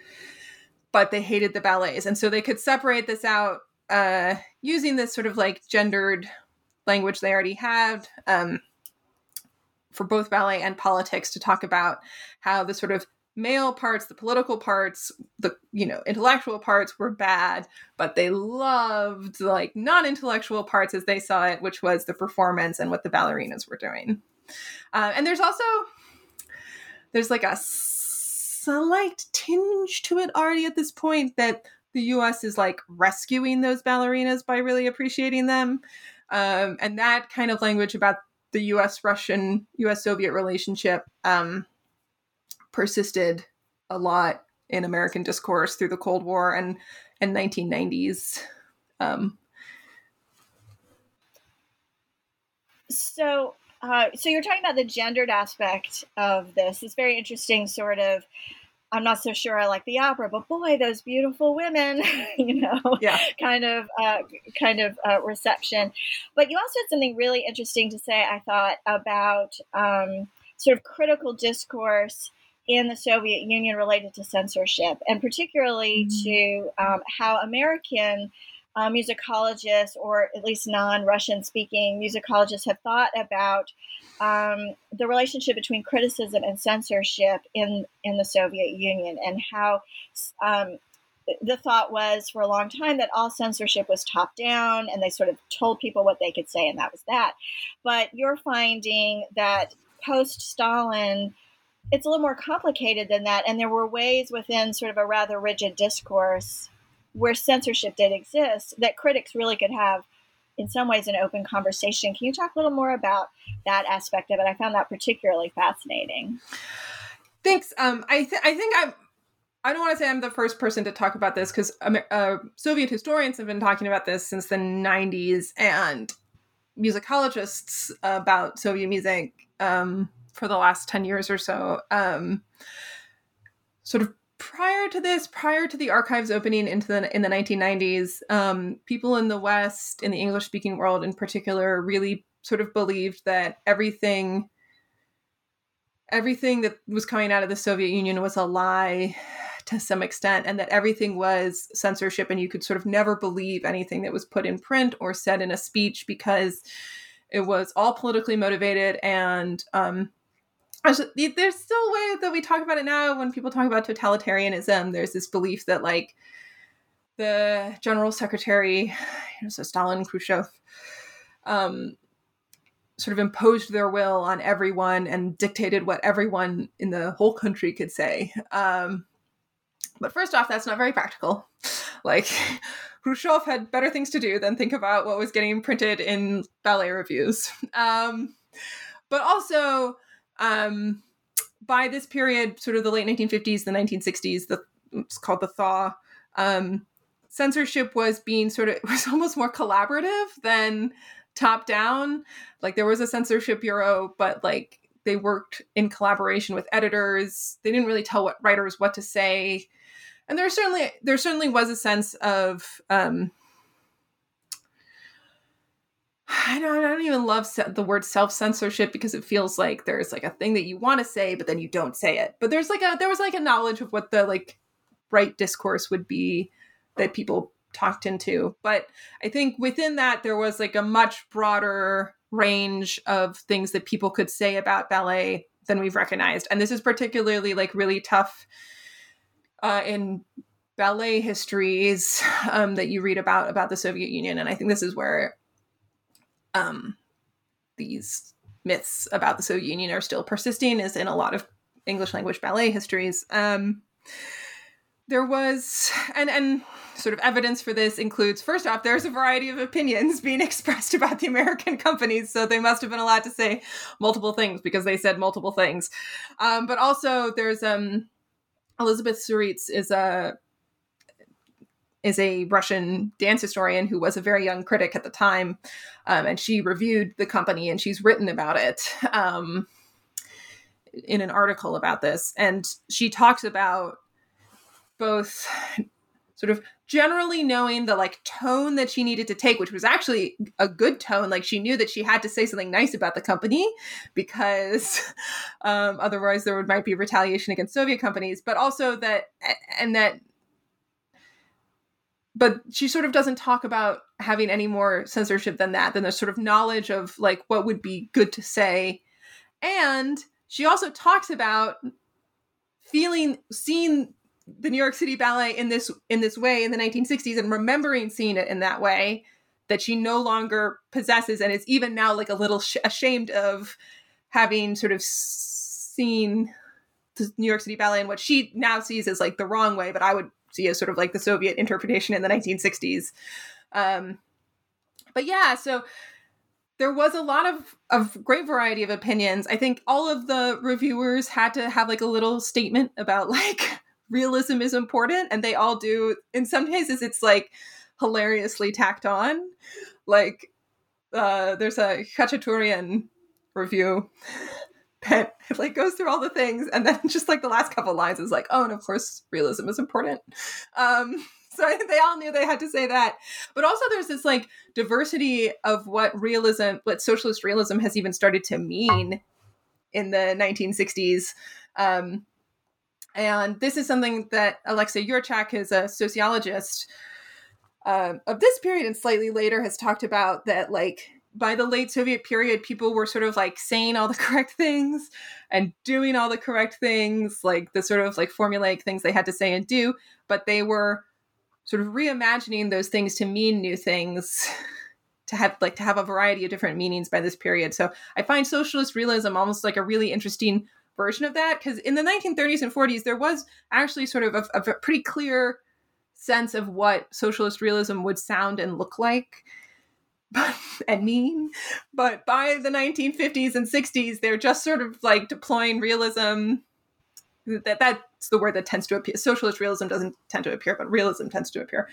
But they hated the ballets. And so they could separate this out uh, using this sort of like gendered language they already had. Um, for both ballet and politics to talk about how the sort of male parts the political parts the you know intellectual parts were bad but they loved like non-intellectual parts as they saw it which was the performance and what the ballerinas were doing. Uh, and there's also there's like a slight tinge to it already at this point that the us is like rescuing those ballerinas by really appreciating them. Um, and that kind of language about the U.S. Russian U.S. Soviet relationship um, persisted a lot in American discourse through the Cold War and and 1990s. Um, so, uh, so you're talking about the gendered aspect of this. It's very interesting, sort of I'm not so sure I like the opera, but boy, those beautiful women, you know, yeah. kind of uh, kind of uh, reception. But you also had something really interesting to say, I thought, about um, sort of critical discourse in the Soviet Union related to censorship, and particularly mm-hmm. to um, how American uh, musicologists, or at least non Russian speaking musicologists, have thought about um, the relationship between criticism and censorship in, in the Soviet Union and how um, the thought was for a long time that all censorship was top down and they sort of told people what they could say and that was that. But you're finding that post Stalin, it's a little more complicated than that. And there were ways within sort of a rather rigid discourse where censorship did exist that critics really could have in some ways an open conversation. Can you talk a little more about that aspect of it? I found that particularly fascinating. Thanks. Um, I, th- I think i'm I don't want to say I'm the first person to talk about this because uh, Soviet historians have been talking about this since the 90s, and musicologists about Soviet music um, for the last 10 years or so um, sort of prior to this, prior to the archives opening into the in the 1990s, um, people in the West, in the English speaking world in particular, really sort of believed that everything everything that was coming out of the Soviet Union was a lie to some extent, and that everything was censorship, and you could sort of never believe anything that was put in print or said in a speech because it was all politically motivated and um, there's still a way that we talk about it now. When people talk about totalitarianism there's this belief that like the general secretary you know, so stalin khrushchev um, sort of imposed their will on everyone and dictated what everyone in the whole country could say. Um, but first off that's not very practical. Like khrushchev had better things to do than think about what was getting printed in ballet reviews. Um, but also um, by this period, sort of the late 1950s, the 1960s, the it's called the thaw. Um, censorship was being sort of was almost more collaborative than top down. Like there was a censorship bureau, but like they worked in collaboration with editors. They didn't really tell what writers what to say, and there certainly there certainly was a sense of um, I don't, I don't even love the word self censorship because it feels like there's like a thing that you want to say, but then you don't say it. But there's like a there was like a knowledge of what the like right discourse would be that people talked into. But I think within that there was like a much broader range of things that people could say about ballet than we've recognized. And this is particularly like really tough uh, in ballet histories um, that you read about about the Soviet Union. And I think this is where um, these myths about the Soviet Union are still persisting is in a lot of English language ballet histories. Um, there was and and sort of evidence for this includes first off there's a variety of opinions being expressed about the american companies so they must have been allowed to say multiple things because they said multiple things um, but also there's um elizabeth Souritz is a is a Russian dance historian who was a very young critic at the time, um, and she reviewed the company and she's written about it um, in an article about this. And she talks about both sort of generally knowing the like tone that she needed to take which was actually a good tone like she knew that she had to say something nice about the company because um, otherwise there would might be retaliation against soviet companies but also that and that but she sort of doesn't talk about having any more censorship than that than the sort of knowledge of like what would be good to say. And she also talks about feeling seeing the new york city ballet in this in this way in the 1960s and remembering seeing it in that way that she no longer possesses and is even now like a little sh- ashamed of having sort of seen the new york city ballet and what she now sees as like the wrong way but i would see as sort of like the Soviet interpretation in the 1960s. Um, but yeah, so there was a lot of of great variety of opinions. I think all of the reviewers had to have like a little statement about like realism is important, and they all do. In some cases, it's like hilariously tacked on. Like uh, there's a Khachaturian review that like goes through all the things and then just like the last couple lines is like oh and of course realism is important. Um so I think they all knew they had to say that. But also there's this like diversity of what realism what socialist realism has even started to mean in the 1960s um and this is something that Alexei Yurchak is a sociologist um, of this period and slightly later has talked about that like by the late Soviet period, people were sort of like saying all the correct things and doing all the correct things, like the sort of like formulaic things they had to say and do, but they were sort of reimagining those things to mean new things to have like to have a variety of different meanings by this period. So i find socialist realism almost like a really interesting version of that because in the 1930s and 40s there was actually sort of a, a pretty clear sense of what socialist realism would sound and look like and mean. But by the 1950s and 60s, they're just sort of like deploying realism. That that's the word that tends to appear. Socialist realism doesn't tend to appear, but realism tends to appear.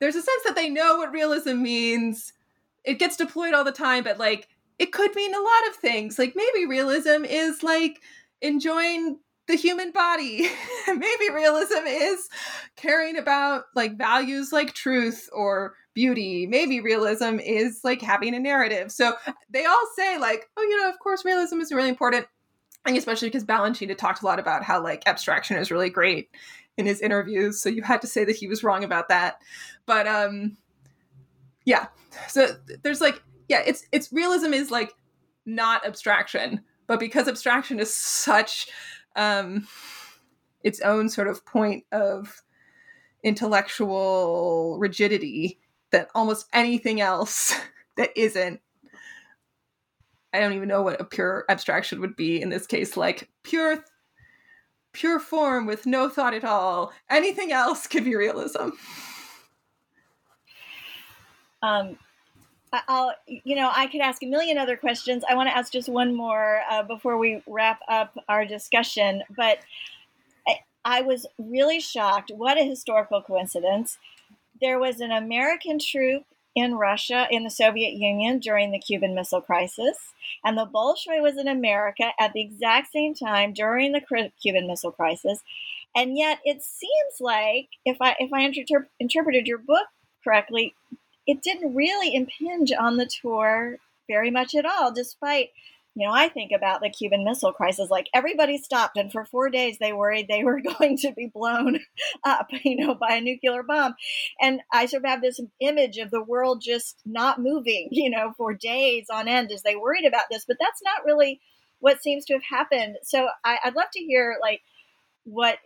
There's a sense that they know what realism means. It gets deployed all the time, but like it could mean a lot of things. Like maybe realism is like enjoying the human body. maybe realism is caring about like values like truth or beauty. Maybe realism is like having a narrative. So they all say, like, oh, you know, of course, realism is really important. And especially because Balanchine talked a lot about how like abstraction is really great in his interviews. So you had to say that he was wrong about that. But um yeah. So there's like, yeah, it's it's realism is like not abstraction, but because abstraction is such um its own sort of point of intellectual rigidity than almost anything else that isn't I don't even know what a pure abstraction would be in this case, like pure pure form with no thought at all. Anything else could be realism. Um, I'll, you know, I could ask a million other questions. I want to ask just one more uh, before we wrap up our discussion. But I, I was really shocked. What a historical coincidence there was an American troupe in Russia, in the Soviet Union during the Cuban Missile Crisis, and the Bolshoi was in America at the exact same time during the Cuban Missile Crisis. And yet, it seems like, if I if I inter- interpreted your book correctly, it didn't really impinge on the tour very much at all, despite you know, I think about the Cuban Missile Crisis. Like everybody stopped, and for four days they worried they were going to be blown up, you know, by a nuclear bomb. And I sort of have this image of the world just not moving, you know, for days on end as they worried about this. But that's not really what seems to have happened. So I, I'd love to hear like what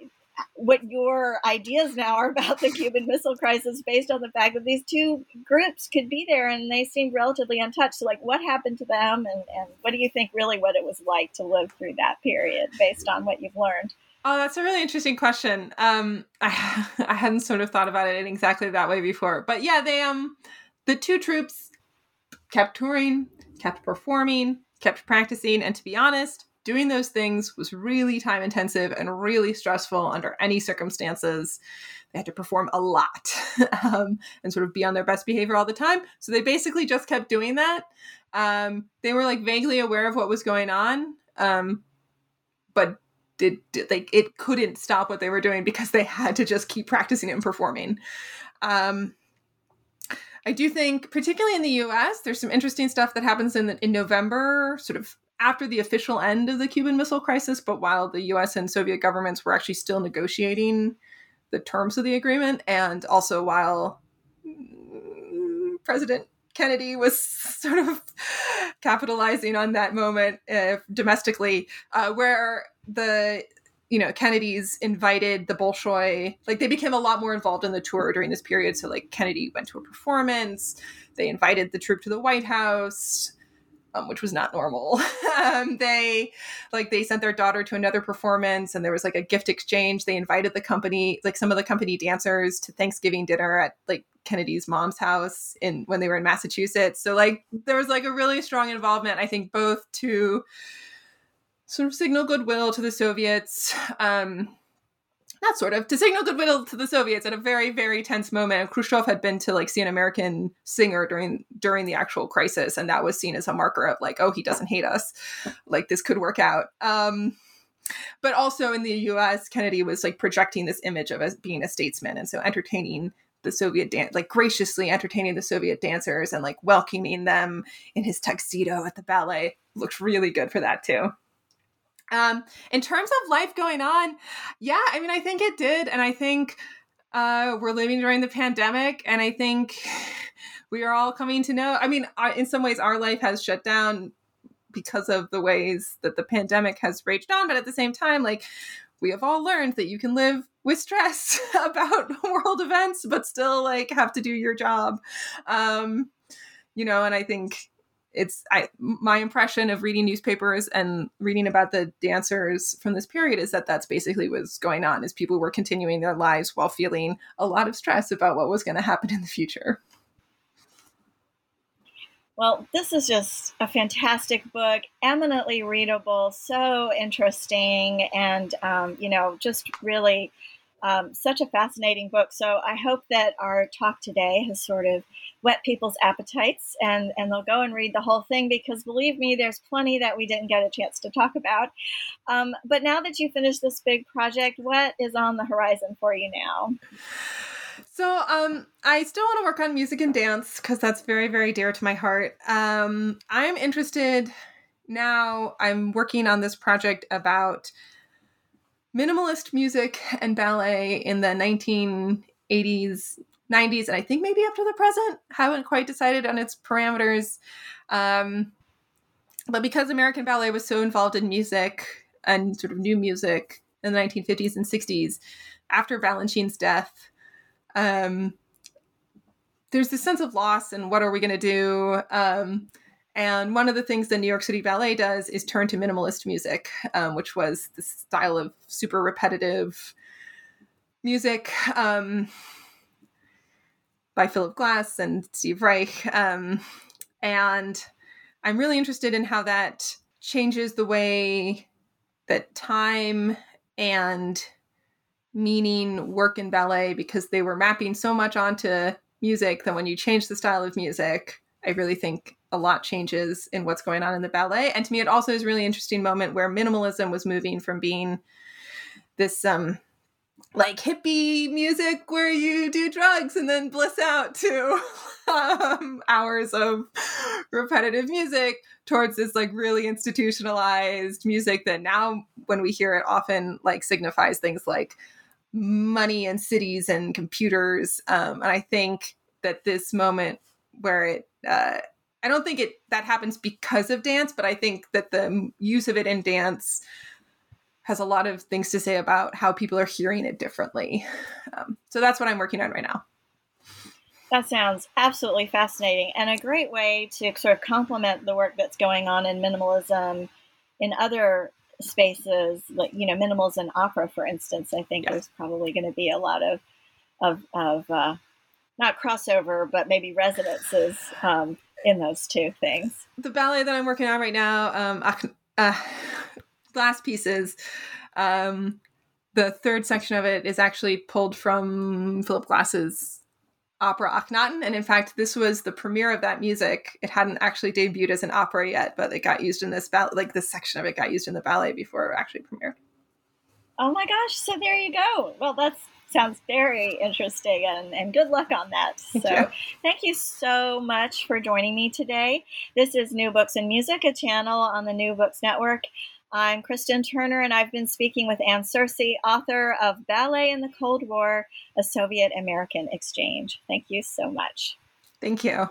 what your ideas now are about the Cuban Missile Crisis based on the fact that these two groups could be there and they seemed relatively untouched. So, like, what happened to them, and, and what do you think really what it was like to live through that period based on what you've learned? Oh, that's a really interesting question. Um, I I hadn't sort of thought about it in exactly that way before, but yeah, they um, the two troupes kept touring, kept performing, kept practicing, and to be honest, doing those things was really time intensive and really stressful under any circumstances. They had to perform a lot um, and sort of be on their best behavior all the time. So they basically just kept doing that. Um, they were like vaguely aware of what was going on, um, but did, did like it couldn't stop what they were doing because they had to just keep practicing and performing. Um, I do think, particularly in the U.S., there's some interesting stuff that happens in the, in November, sort of after the official end of the Cuban Missile Crisis, but while the US and Soviet governments were actually still negotiating the terms of the agreement, and also while President Kennedy was sort of capitalizing on that moment uh, domestically, uh, where the you know Kennedy's invited the Bolshoi, like they became a lot more involved in the tour during this period. So like Kennedy went to a performance, they invited the troupe to the White House um, which was not normal. um, they like they sent their daughter to another performance, and there was like a gift exchange. They invited the company, like some of the company dancers, to Thanksgiving dinner at like Kennedy's mom's house in when they were in Massachusetts. So like there was like a really strong involvement. I think both to sort of signal goodwill to the Soviets. Um, not sort of to signal goodwill to the Soviets at a very very tense moment. Khrushchev had been to like see an American singer during during the actual crisis, and that was seen as a marker of like, oh, he doesn't hate us, like this could work out. Um, but also in the U.S., Kennedy was like projecting this image of as being a statesman, and so entertaining the Soviet dance, like graciously entertaining the Soviet dancers and like welcoming them in his tuxedo at the ballet looked really good for that too. Um, in terms of life going on, yeah, I mean, I think it did. And I think uh, we're living during the pandemic. And I think we are all coming to know. I mean, in some ways, our life has shut down because of the ways that the pandemic has raged on. But at the same time, like, we have all learned that you can live with stress about world events, but still, like, have to do your job. Um, you know, and I think it's I my impression of reading newspapers and reading about the dancers from this period is that that's basically what's going on is people were continuing their lives while feeling a lot of stress about what was going to happen in the future. Well, this is just a fantastic book, eminently readable, so interesting, and um, you know, just really um, such a fascinating book. So I hope that our talk today has sort of whet people's appetites and, and they'll go and read the whole thing because believe me, there's plenty that we didn't get a chance to talk about. Um, but now that you finished this big project, what is on the horizon for you now? So, um, I still want to work on music and dance because that's very, very dear to my heart. Um, I'm interested now. I'm working on this project about minimalist music and ballet in the 1980s, 90s, and I think maybe up to the present. Haven't quite decided on its parameters. Um, but because American ballet was so involved in music and sort of new music in the 1950s and 60s, after Balanchine's death, um, there's this sense of loss and what are we going to do? Um, and one of the things the New York City Ballet does is turn to minimalist music, um, which was the style of super repetitive music um, by Philip Glass and Steve Reich. Um, and I'm really interested in how that changes the way that time and meaning work in ballet because they were mapping so much onto music that when you change the style of music, I really think a lot changes in what's going on in the ballet. And to me, it also is a really interesting moment where minimalism was moving from being this um like hippie music where you do drugs and then bliss out to um, hours of repetitive music towards this like really institutionalized music that now when we hear it often like signifies things like money and cities and computers um, and i think that this moment where it uh, I don't think it that happens because of dance, but I think that the use of it in dance has a lot of things to say about how people are hearing it differently. Um, so that's what I'm working on right now. That sounds absolutely fascinating and a great way to sort of complement the work that's going on in minimalism in other spaces, like you know, minimalism opera, for instance. I think yes. there's probably going to be a lot of of of uh, not crossover, but maybe resonances um, in those two things. The ballet that I'm working on right now, um, uh, Glass Pieces. Um, the third section of it is actually pulled from Philip Glass's opera Akhenaten, and in fact, this was the premiere of that music. It hadn't actually debuted as an opera yet, but it got used in this ballet. Like this section of it got used in the ballet before it actually premiered. Oh my gosh! So there you go. Well, that's sounds very interesting and, and good luck on that. So, thank you. thank you so much for joining me today. This is New Books in Music, a channel on the New Books Network. I'm Kristen Turner, and I've been speaking with Anne Searcy, author of Ballet in the Cold War A Soviet American Exchange. Thank you so much. Thank you.